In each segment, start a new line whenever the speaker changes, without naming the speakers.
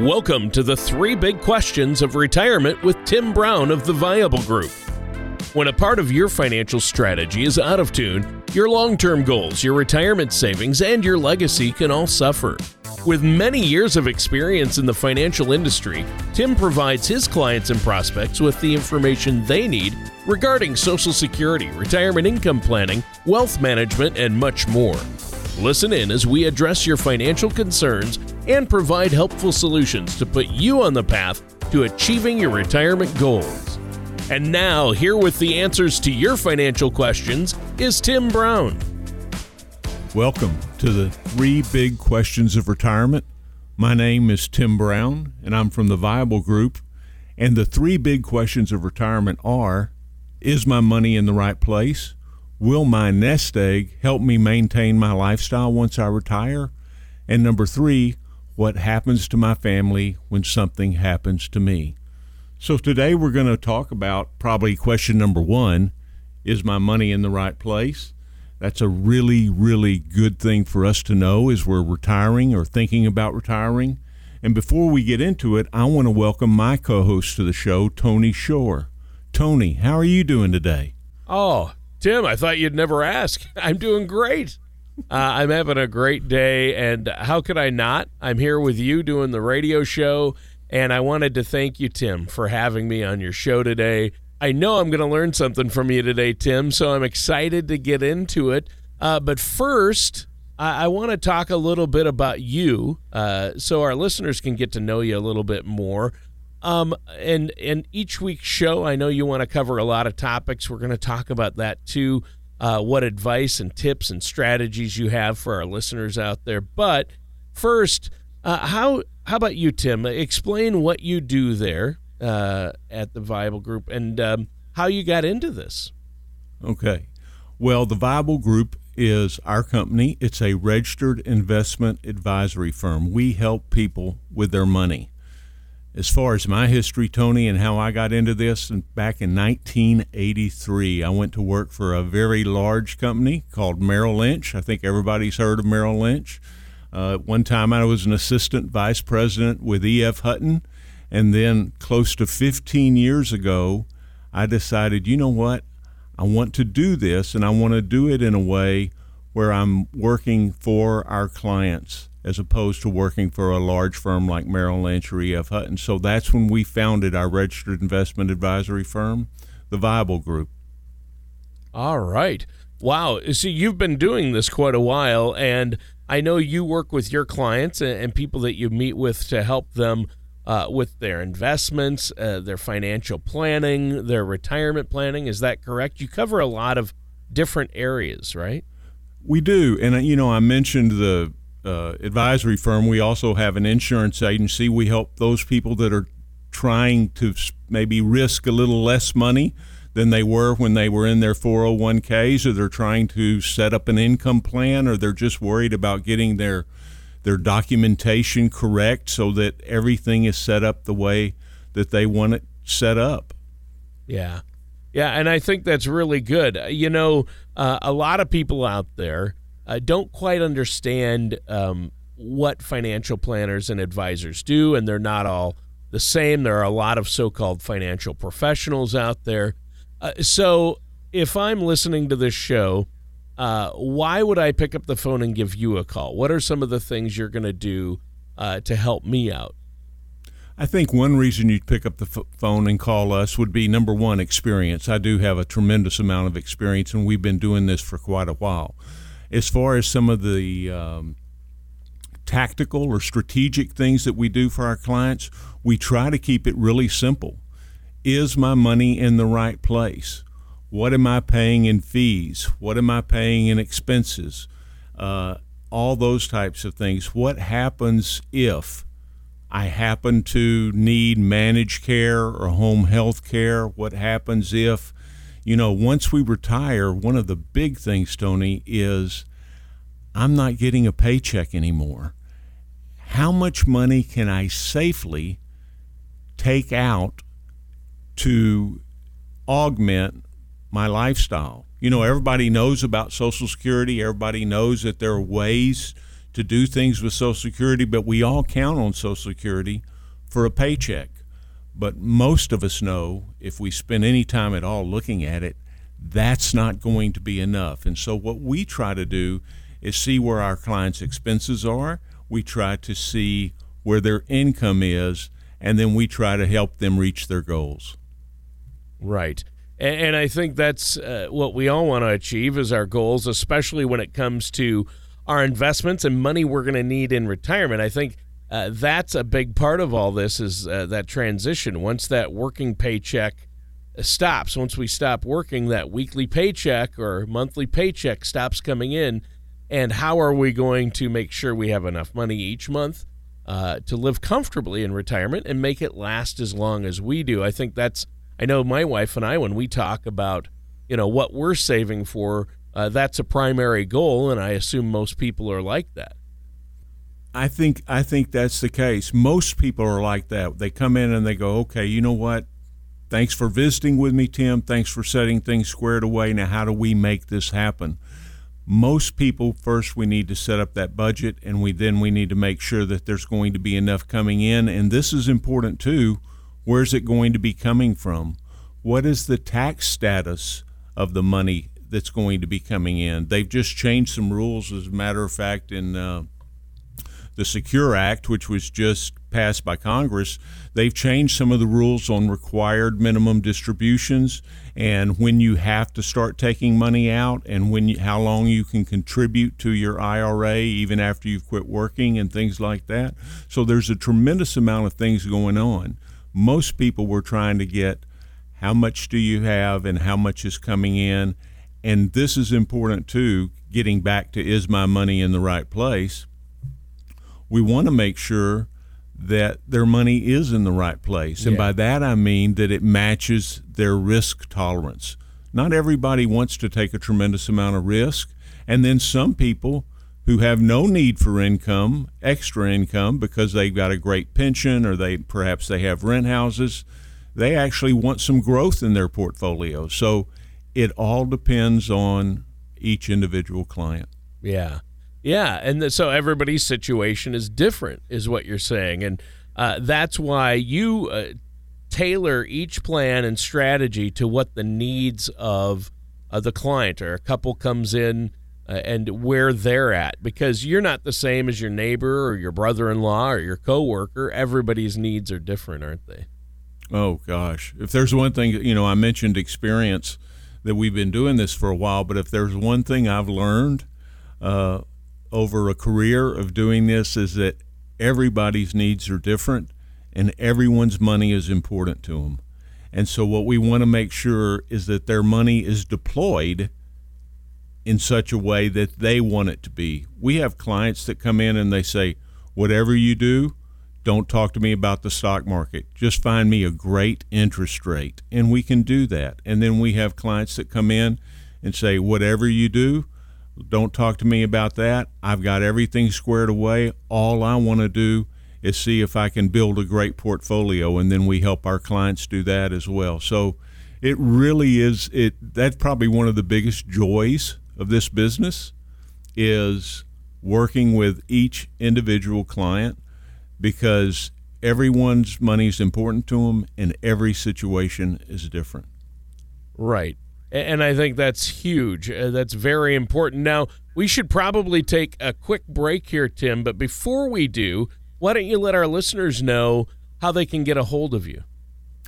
Welcome to the three big questions of retirement with Tim Brown of the Viable Group. When a part of your financial strategy is out of tune, your long term goals, your retirement savings, and your legacy can all suffer. With many years of experience in the financial industry, Tim provides his clients and prospects with the information they need regarding Social Security, retirement income planning, wealth management, and much more. Listen in as we address your financial concerns and provide helpful solutions to put you on the path to achieving your retirement goals. And now, here with the answers to your financial questions is Tim Brown.
Welcome to the three big questions of retirement. My name is Tim Brown, and I'm from the Viable Group. And the three big questions of retirement are Is my money in the right place? Will my nest egg help me maintain my lifestyle once I retire? And number three, what happens to my family when something happens to me? So today we're going to talk about probably question number one Is my money in the right place? That's a really, really good thing for us to know as we're retiring or thinking about retiring. And before we get into it, I want to welcome my co host to the show, Tony Shore. Tony, how are you doing today?
Oh, Tim, I thought you'd never ask. I'm doing great. Uh, I'm having a great day, and how could I not? I'm here with you doing the radio show, and I wanted to thank you, Tim, for having me on your show today. I know I'm going to learn something from you today, Tim, so I'm excited to get into it. Uh, but first, I, I want to talk a little bit about you uh, so our listeners can get to know you a little bit more. Um, and and each week's show, I know you want to cover a lot of topics. We're going to talk about that too. Uh, what advice and tips and strategies you have for our listeners out there. But first, uh, how how about you, Tim? Explain what you do there uh, at the Viable Group and um, how you got into this.
Okay. Well, the Viable Group is our company. It's a registered investment advisory firm. We help people with their money. As far as my history, Tony, and how I got into this, back in 1983, I went to work for a very large company called Merrill Lynch. I think everybody's heard of Merrill Lynch. Uh, one time, I was an assistant vice president with E.F. Hutton. And then, close to 15 years ago, I decided, you know what? I want to do this, and I want to do it in a way where I'm working for our clients as opposed to working for a large firm like Merrill Lynch or E.F. Hutton. So that's when we founded our registered investment advisory firm, the Viable Group.
All right. Wow. See, you've been doing this quite a while, and I know you work with your clients and, people that you meet with to help them uh, with their investments, uh, their financial planning, their retirement planning. Is that correct? You cover a lot of different areas, right?
We do. And, uh, you know, I mentioned the uh, advisory firm, we also have an insurance agency. We help those people that are trying to maybe risk a little less money than they were when they were in their 401ks, or they're trying to set up an income plan, or they're just worried about getting their their documentation correct so that everything is set up the way that they want it set up.
Yeah. Yeah, and I think that's really good. You know, uh, a lot of people out there uh, don't quite understand um, what financial planners and advisors do, and they're not all the same. There are a lot of so called financial professionals out there. Uh, so if I'm listening to this show, uh, why would I pick up the phone and give you a call? What are some of the things you're going to do uh, to help me out?
I think one reason you'd pick up the f- phone and call us would be number one, experience. I do have a tremendous amount of experience, and we've been doing this for quite a while as far as some of the um, tactical or strategic things that we do for our clients, we try to keep it really simple. Is my money in the right place? What am I paying in fees? What am I paying in expenses? Uh, all those types of things. What happens if I happen to need managed care or home health care? What happens if you know, once we retire, one of the big things, Tony, is I'm not getting a paycheck anymore. How much money can I safely take out to augment my lifestyle? You know, everybody knows about Social Security, everybody knows that there are ways to do things with Social Security, but we all count on Social Security for a paycheck. But most of us know if we spend any time at all looking at it, that's not going to be enough. And so, what we try to do is see where our clients' expenses are. We try to see where their income is, and then we try to help them reach their goals.
Right. And, I think that's uh, what we all want to achieve is our goals, especially when it comes to our investments and money we're going to need in retirement. I think uh, that's a big part of all this is uh, that transition. Once that working paycheck stops, once we stop working, that weekly paycheck or monthly paycheck stops coming in. And how are we going to make sure we have enough money each month uh, to live comfortably in retirement and make it last as long as we do? I think that's I know my wife and I, when we talk about, you know, what we're saving for, uh, that's a primary goal, and I assume most people are like that.
I think I think that's the case. Most people are like that. They come in and they go, "Okay, you know what? Thanks for visiting with me, Tim. Thanks for setting things squared away. Now, how do we make this happen?" Most people first we need to set up that budget, and we then we need to make sure that there's going to be enough coming in, and this is important too Where's it going to be coming from? What is the tax status of the money that's going to be coming in? They've just changed some rules, as a matter of fact, in uh, the Secure Act, which was just passed by Congress. They've changed some of the rules on required minimum distributions and when you have to start taking money out and when you, how long you can contribute to your IRA even after you've quit working and things like that. So there's a tremendous amount of things going on most people were trying to get how much do you have and how much is coming in. And this is important too, getting back to is my money in the right place? We want to make sure that their money is in the right place. Yeah. And by that I mean that it matches their risk tolerance. Not everybody wants to take a tremendous amount of risk. And then some people who have no need for income, extra income, because they've got a great pension or they perhaps they have rent houses. They actually want some growth in their portfolio. So it all depends on each individual client.
Yeah. Yeah. And the, so everybody's situation is different, is what you're saying. And uh, that's why you uh, tailor each plan and strategy to what the needs of uh, the client are. A couple comes in uh, and where they're at because you're not the same as your neighbor or your brother-in-law or your coworker. Everybody's needs are different, aren't they?
Oh gosh, if there's one thing, you know, I mentioned experience that we've been doing this for a while, but if there's one thing I've learned uh, over a career of doing this is that everybody's needs are different and everyone's money is important to them. And so what we want to make sure is that their money is deployed in such a way that they want it to be. We have clients that come in and they say, whatever you do, don't talk to me about the stock market. Just find me a great interest rate. And we can do that. And then we have clients that come in and say, whatever you do, don't talk to me about that. I've got everything squared away. All I want to do is see if I can build a great portfolio. And then we help our clients do that as well. So it really is it that's probably one of the biggest joys of this business is working with each individual client because everyone's money is important to them and every situation is different.
Right. And I think that's huge. Uh, that's very important. Now, we should probably take a quick break here, Tim, but before we do, why don't you let our listeners know how they can get a hold of you?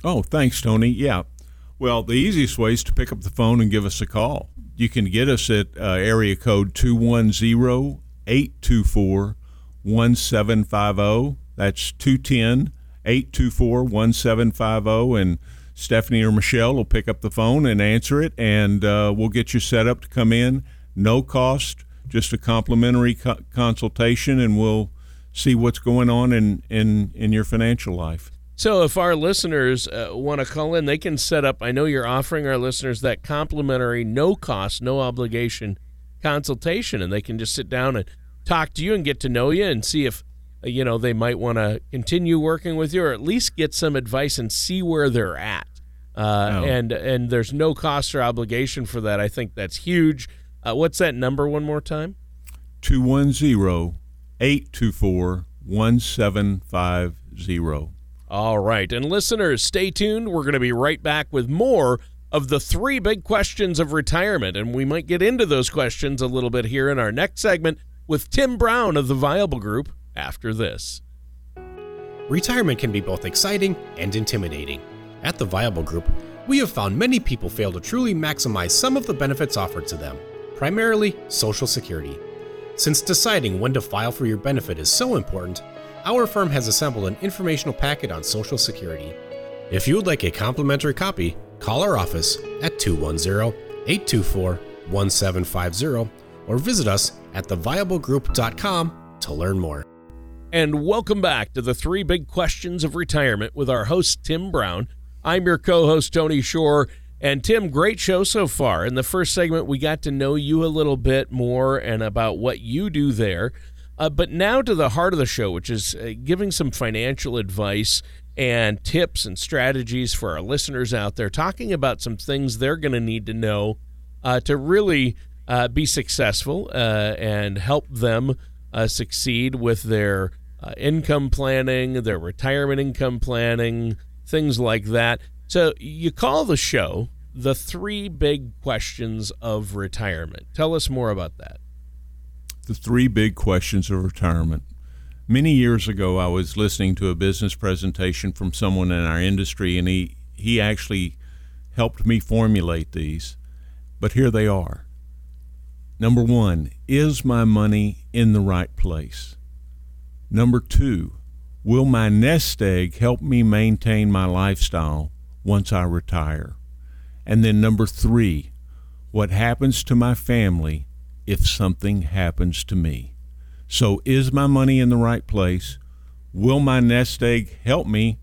Oh, thanks, Tony. Yeah. Well, the easiest way is to pick up the phone and give us a call. You can get us at uh, area code 210 824 1750. That's 210 824 1750. And Stephanie or Michelle will pick up the phone and answer it, and uh, we'll get you set up to come in. No cost, just a complimentary co- consultation, and we'll see what's going on in, in, in your financial life.
So, if our listeners uh, want to call in, they can set up. I know you're offering our listeners that complimentary, no cost, no obligation consultation, and they can just sit down and talk to you and get to know you and see if you know they might want to continue working with you or at least get some advice and see where they're at. Uh, oh. And and there's no cost or obligation for that. I think that's huge. Uh, what's that number one more time?
210 824 1750.
All right. And listeners, stay tuned. We're going to be right back with more of the three big questions of retirement. And we might get into those questions a little bit here in our next segment with Tim Brown of the Viable Group after this.
Retirement can be both exciting and intimidating. At the Viable Group, we have found many people fail to truly maximize some of the benefits offered to them, primarily Social Security. Since deciding when to file for your benefit is so important, our firm has assembled an informational packet on Social Security. If you would like a complimentary copy, call our office at 210 824 1750 or visit us at theviablegroup.com to learn more.
And welcome back to the three big questions of retirement with our host, Tim Brown. I'm your co host, Tony Shore. And Tim, great show so far. In the first segment, we got to know you a little bit more and about what you do there. Uh, but now to the heart of the show, which is uh, giving some financial advice and tips and strategies for our listeners out there, talking about some things they're going to need to know uh, to really uh, be successful uh, and help them uh, succeed with their income planning, their retirement income planning, things like that. So you call the show the three big questions of retirement. Tell us more about that
the three big questions of retirement. Many years ago, I was listening to a business presentation from someone in our industry, and he, he actually helped me formulate these. But here they are. Number one, is my money in the right place? Number two, will my nest egg help me maintain my lifestyle once I retire? And then number three, what happens to my family if something happens to me. So, is my money in the right place? Will my nest egg help me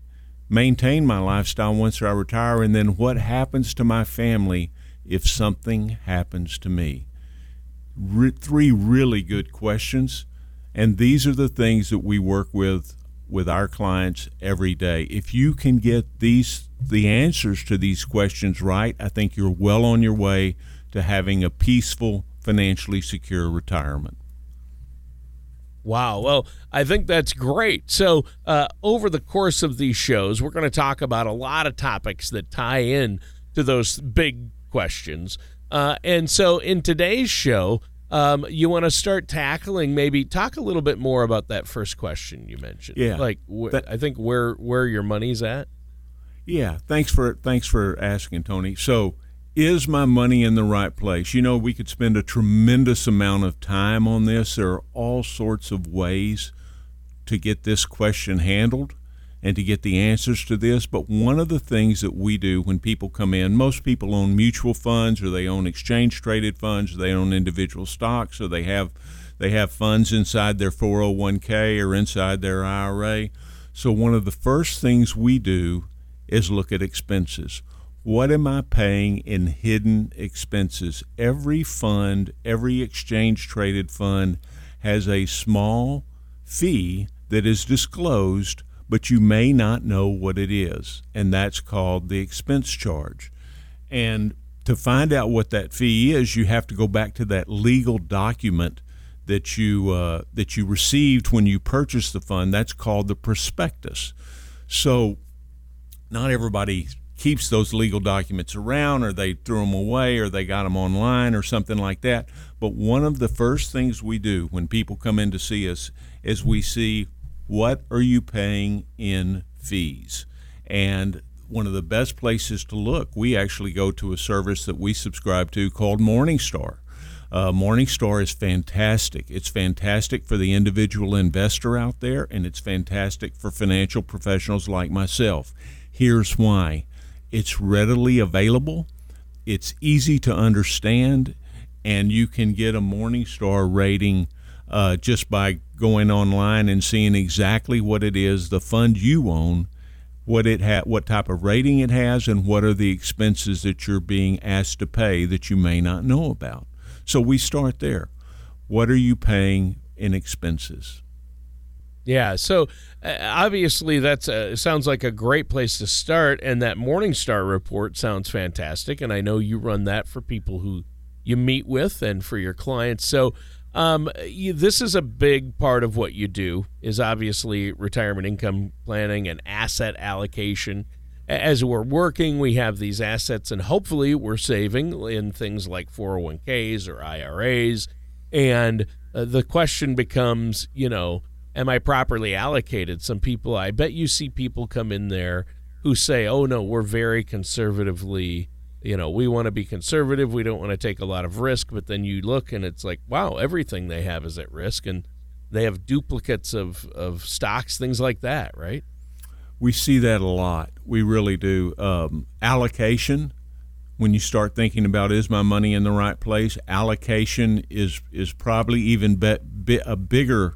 maintain my lifestyle once I retire? And then, what happens to my family if something happens to me? Re- three really good questions. And these are the things that we work with with our clients every day. If you can get these the answers to these questions right, I think you're well on your way to having a peaceful financially secure retirement.
Wow. Well, I think that's great. So, uh, over the course of these shows, we're going to talk about a lot of topics that tie in to those big questions. Uh, and so, in today's show, um, you want to start tackling maybe talk a little bit more about that first question you mentioned.
Yeah,
like wh- that, I think where where your money's at.
Yeah, thanks for thanks for asking, Tony. So is my money in the right place? You know, we could spend a tremendous amount of time on this. There are all sorts of ways to get this question handled and to get the answers to this. But one of the things that we do when people come in, most people own mutual funds or they own exchange traded funds, or they own individual stocks, or they have they have funds inside their 401k or inside their IRA. So one of the first things we do is look at expenses. What am I paying in hidden expenses? Every fund, every exchange traded fund has a small fee that is disclosed, but you may not know what it is, and that's called the expense charge. And to find out what that fee is, you have to go back to that legal document that you uh, that you received when you purchased the fund. That's called the prospectus. So, not everybody keeps those legal documents around or they threw them away or they got them online or something like that. But one of the first things we do when people come in to see us is we see what are you paying in fees? And one of the best places to look, we actually go to a service that we subscribe to called Morningstar. Uh, Morningstar is fantastic. It's fantastic for the individual investor out there, and it's fantastic for financial professionals like myself. Here's why it's readily available, it's easy to understand, and you can get a Morningstar rating uh, just by going online and seeing exactly what it is the fund you own, what it ha- what type of rating it has, and what are the expenses that you're being asked to pay that you may not know about. So we start there. What are you paying in expenses?
Yeah, so uh, obviously that uh, sounds like a great place to start, and that Morningstar report sounds fantastic, and I know you run that for people who you meet with and for your clients. So, Um, you, this is a big part of what you do. Is obviously retirement income planning and asset allocation. As we're working, we have these assets, and hopefully, we're saving in things like 401ks or IRAs. And uh, the question becomes, you know, am I properly allocated? Some people, I bet you see people come in there who say, oh, no, we're very conservatively, you know, we want to be conservative. We don't want to take a lot of risk. But then you look and it's like, wow, everything they have is at risk. And they have duplicates of, of stocks, things like that, right?
We see that a lot. We really do. Um, allocation, when you start thinking about is my money in the right place, allocation is is probably even be, be, a bigger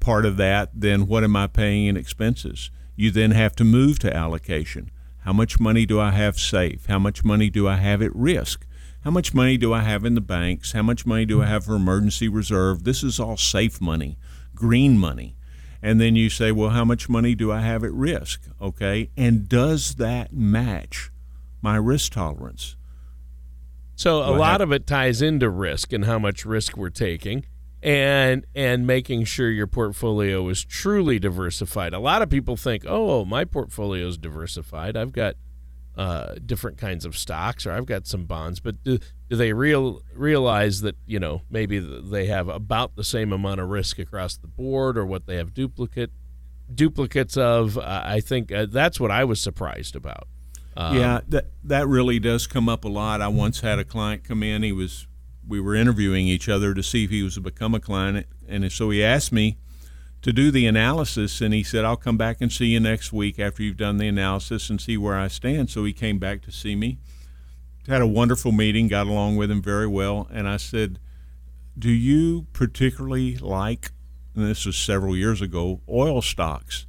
part of that than what am I paying in expenses. You then have to move to allocation. How much money do I have safe? How much money do I have at risk? How much money do I have in the banks? How much money do I have for emergency reserve? This is all safe money, green money. And then you say, well, how much money do I have at risk? Okay. And does that match my risk tolerance?
So a lot of it ties into risk and how much risk we're taking and and making sure your portfolio is truly diversified. A lot of people think, "Oh, my portfolio is diversified. I've got uh, different kinds of stocks, or I've got some bonds." But do, do they real realize that you know maybe they have about the same amount of risk across the board, or what they have duplicate duplicates of? Uh, I think uh, that's what I was surprised about.
Um, yeah, that that really does come up a lot. I once had a client come in. He was we were interviewing each other to see if he was to become a client, and so he asked me to do the analysis, and he said, "I'll come back and see you next week after you've done the analysis and see where I stand." So he came back to see me. Had a wonderful meeting, got along with him very well, and I said, "Do you particularly like?" And this was several years ago. Oil stocks.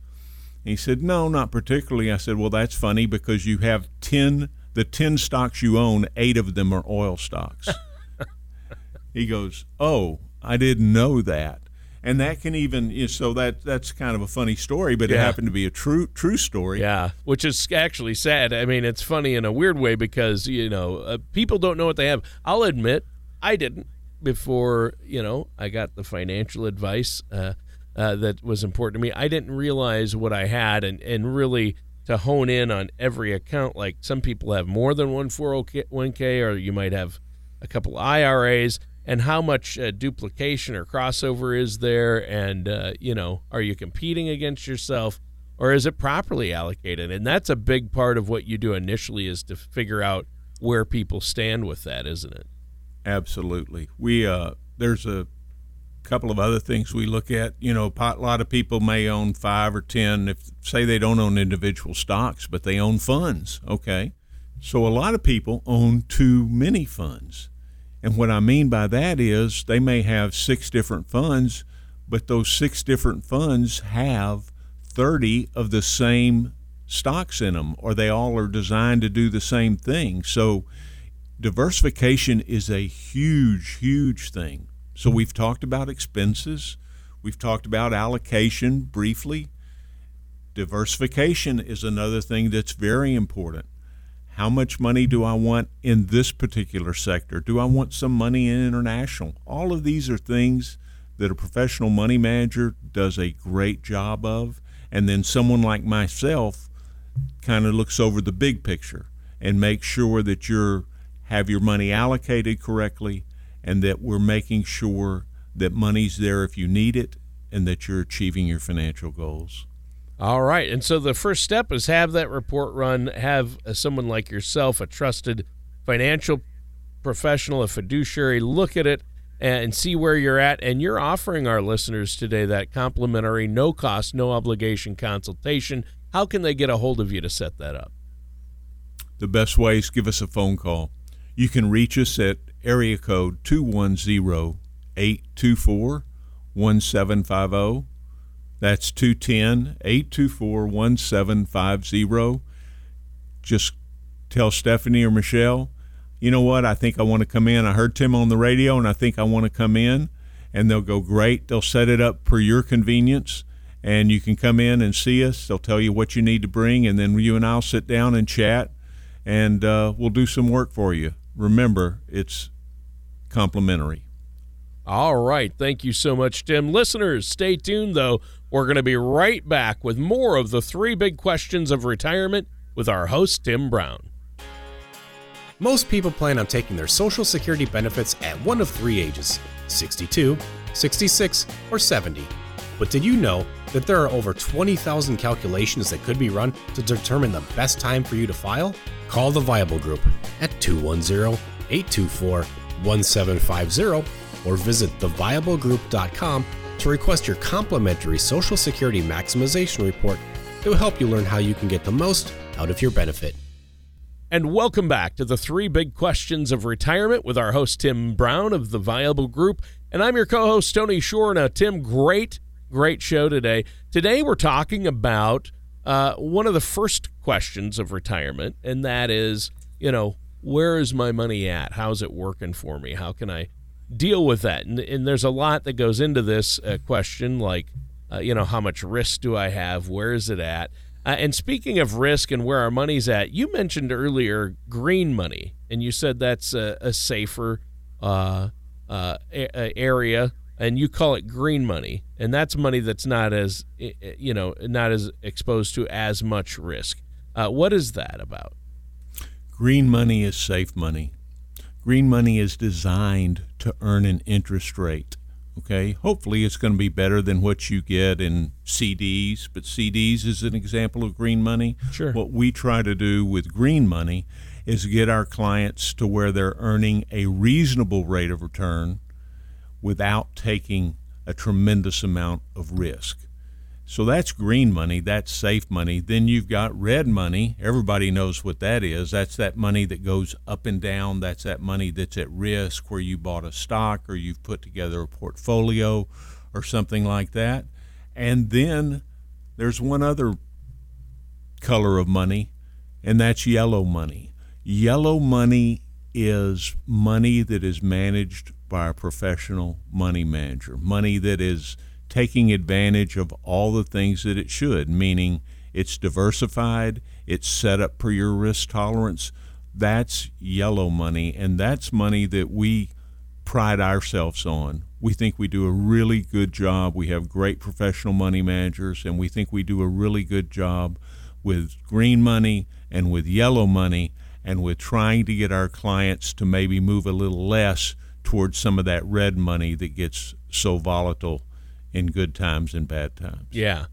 He said, "No, not particularly." I said, "Well, that's funny because you have ten the ten stocks you own, eight of them are oil stocks." He goes, "Oh, I didn't know that." And that can even you know, so that that's kind of a funny story, but yeah. it happened to be a true true story.
Yeah, which is actually sad. I mean, it's funny in a weird way because you know uh, people don't know what they have. I'll admit, I didn't before you know I got the financial advice uh, uh, that was important to me. I didn't realize what I had, and and really to hone in on every account. Like some people have more than one 401k, or you might have a couple IRAs and how much uh, duplication or crossover is there? And uh, you know are you competing against yourself or is it properly allocated? And that's a big part of what you do initially is to figure out where people stand with that isn't it?
Absolutely. We uh, there's a couple of other things we look at. You know a lot of people may own five or ten. If say they don't own individual stocks but they own funds okay? So a lot of people own too many funds and what I mean by that is they may have six different funds, but those six different funds have 30 of the same stocks in them, or they all are designed to do the same thing. So diversification is a huge, huge thing. So we've talked about expenses, we've talked about allocation briefly. Diversification is another thing that's very important. How much money do I want in this particular sector? Do I want some money in international? All of these are things that a professional money manager does a great job of. And then someone like myself kind of looks over the big picture and makes sure that you're have your money allocated correctly and that we're making sure that money's there if you need it and that you're achieving your financial goals.
All right. And so the first step is have that report run, have someone like yourself, a trusted financial professional, a fiduciary, look at it and see where you're at. And you're offering our listeners today that complimentary, no cost, no obligation consultation. How can they get a hold of you to set that up?
The best way is give us a phone call. You can reach us at area code 210 824 1750 that's 210 824 1750. Just tell Stephanie or Michelle, you know what, I think I want to come in. I heard Tim on the radio and I think I want to come in. And they'll go, great. They'll set it up for your convenience. And you can come in and see us. They'll tell you what you need to bring. And then you and I'll sit down and chat and uh, we'll do some work for you. Remember, it's complimentary.
All right. Thank you so much, Tim. Listeners, stay tuned, though. We're going to be right back with more of the three big questions of retirement with our host, Tim Brown.
Most people plan on taking their Social Security benefits at one of three ages 62, 66, or 70. But did you know that there are over 20,000 calculations that could be run to determine the best time for you to file? Call the Viable Group at 210 824 1750 or visit theviablegroup.com to request your complimentary Social Security Maximization Report that will help you learn how you can get the most out of your benefit.
And welcome back to the three big questions of retirement with our host, Tim Brown of the Viable Group. And I'm your co host, Tony Shore. Now, Tim, great, great show today. Today, we're talking about uh, one of the first questions of retirement, and that is, you know, where is my money at? How's it working for me? How can I deal with that? And, and there's a lot that goes into this uh, question, like, uh, you know, how much risk do I have? Where is it at? Uh, and speaking of risk and where our money's at, you mentioned earlier green money, and you said that's a, a safer uh, uh, a- area, and you call it green money, and that's money that's not as you know not as exposed to as much risk. Uh, what is that about?
Green money is safe money. Green money is designed to earn an interest rate. Okay, hopefully it's going to be better than what you get in CDs, but CDs is an example of green money.
Sure.
What we try to do with green money is get our clients to where they're earning a reasonable rate of return without taking a tremendous amount of risk. So that's green money, that's safe money. Then you've got red money. Everybody knows what that is. That's that money that goes up and down. That's that money that's at risk where you bought a stock or you've put together a portfolio or something like that. And then there's one other color of money, and that's yellow money. Yellow money is money that is managed by a professional money manager, money that is taking advantage of all the things that it should, meaning it's diversified, it's set up for your risk tolerance. That's yellow money, and that's money that we pride ourselves on. We think we do a really good job. We have great professional money managers, and we think we do a really good job with green money and with yellow money and with trying to get our clients to maybe move a little less towards some of that red money that gets so volatile in good times and bad times.
Yeah.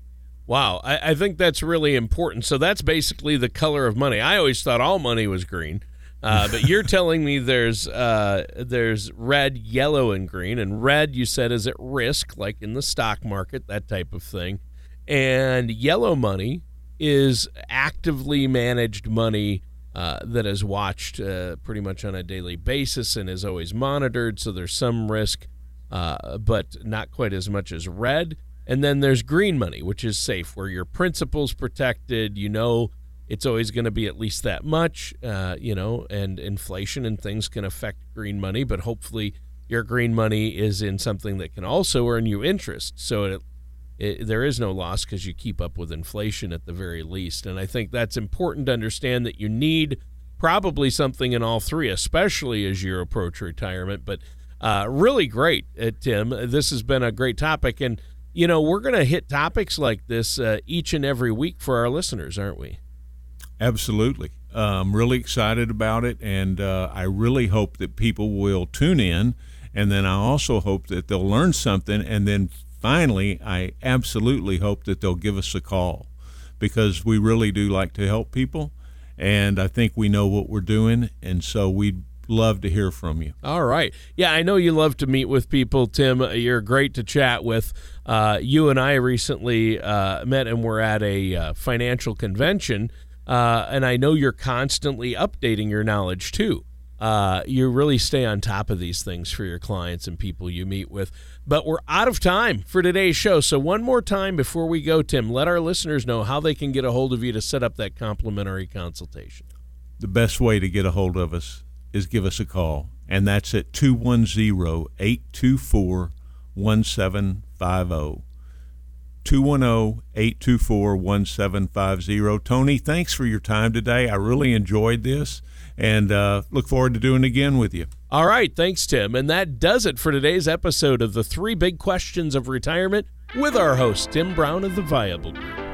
Wow. I, I, think that's really important. So that's basically the color of money. I always thought all money was green. Uh, but you're telling me there's uh, there's red, yellow, and green. And red, you said, is at risk, like in the stock market, that type of thing. And yellow money is actively managed money uh, that is watched uh, pretty much on a daily basis and is always monitored. So there's some risk uh, but not quite as much as red. And then there's green money, which is safe, where your principal's protected. You know it's always going to be at least that much, uh, you know, and inflation and things can affect green money, but hopefully your green money is in something that can also earn you interest. So it, it, there is no loss because you keep up with inflation at the very least. And I think that's important to understand that you need probably something in all three, especially as you approach retirement. But uh, really great, uh, Tim. This has been a great topic. And, you know, we're going to hit topics like this uh, each and every week for our listeners, aren't we?
Absolutely. I'm really excited about it. And uh, I really hope that people will tune in. And then I also hope that they'll learn something. And then finally, I absolutely hope that they'll give us a call because we really do like to help people. And I think we know what we're doing. And so we'd love to hear from you.
All right. Yeah, I know you love to meet with people, Tim. You're great to chat with. Uh, you and I recently uh, met and we're at a uh, financial convention, uh, and I know you're constantly updating your knowledge too. Uh, you really stay on top of these things for your clients and people you meet with. But we're out of time for today's show. So, one more time before we go, Tim, let our listeners know how they can get a hold of you to set up that complimentary consultation.
The best way to get a hold of us is give us a call, and that's at 210 824 1750. 210 824 1750. Tony, thanks for your time today. I really enjoyed this and uh, look forward to doing it again with you.
All right, thanks, Tim. And that does it for today's episode of the three big questions of retirement with our host, Tim Brown of the Viable Group.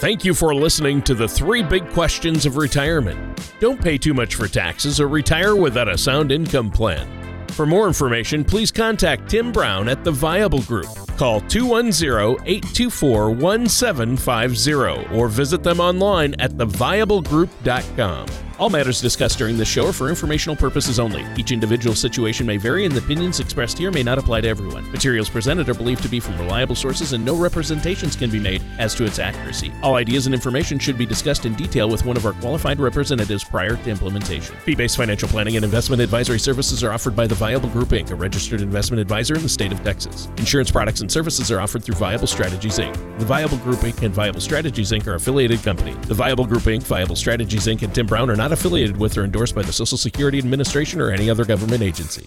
Thank you for listening to the three big questions of retirement. Don't pay too much for taxes or retire without a sound income plan. For more information, please contact Tim Brown at the Viable Group. Call 210 824 1750 or visit them online at theviablegroup.com. All matters discussed during this show are for informational purposes only. Each individual situation may vary, and the opinions expressed here may not apply to everyone. Materials presented are believed to be from reliable sources, and no representations can be made as to its accuracy. All ideas and information should be discussed in detail with one of our qualified representatives prior to implementation. Fee based financial planning and investment advisory services are offered by the Viable Group Inc., a registered investment advisor in the state of Texas. Insurance products and services are offered through Viable Strategies Inc. The Viable Group Inc. and Viable Strategies Inc. are affiliated companies. The Viable Group Inc., Viable Strategies Inc., and Tim Brown are not affiliated with or endorsed by the Social Security Administration or any other government agency.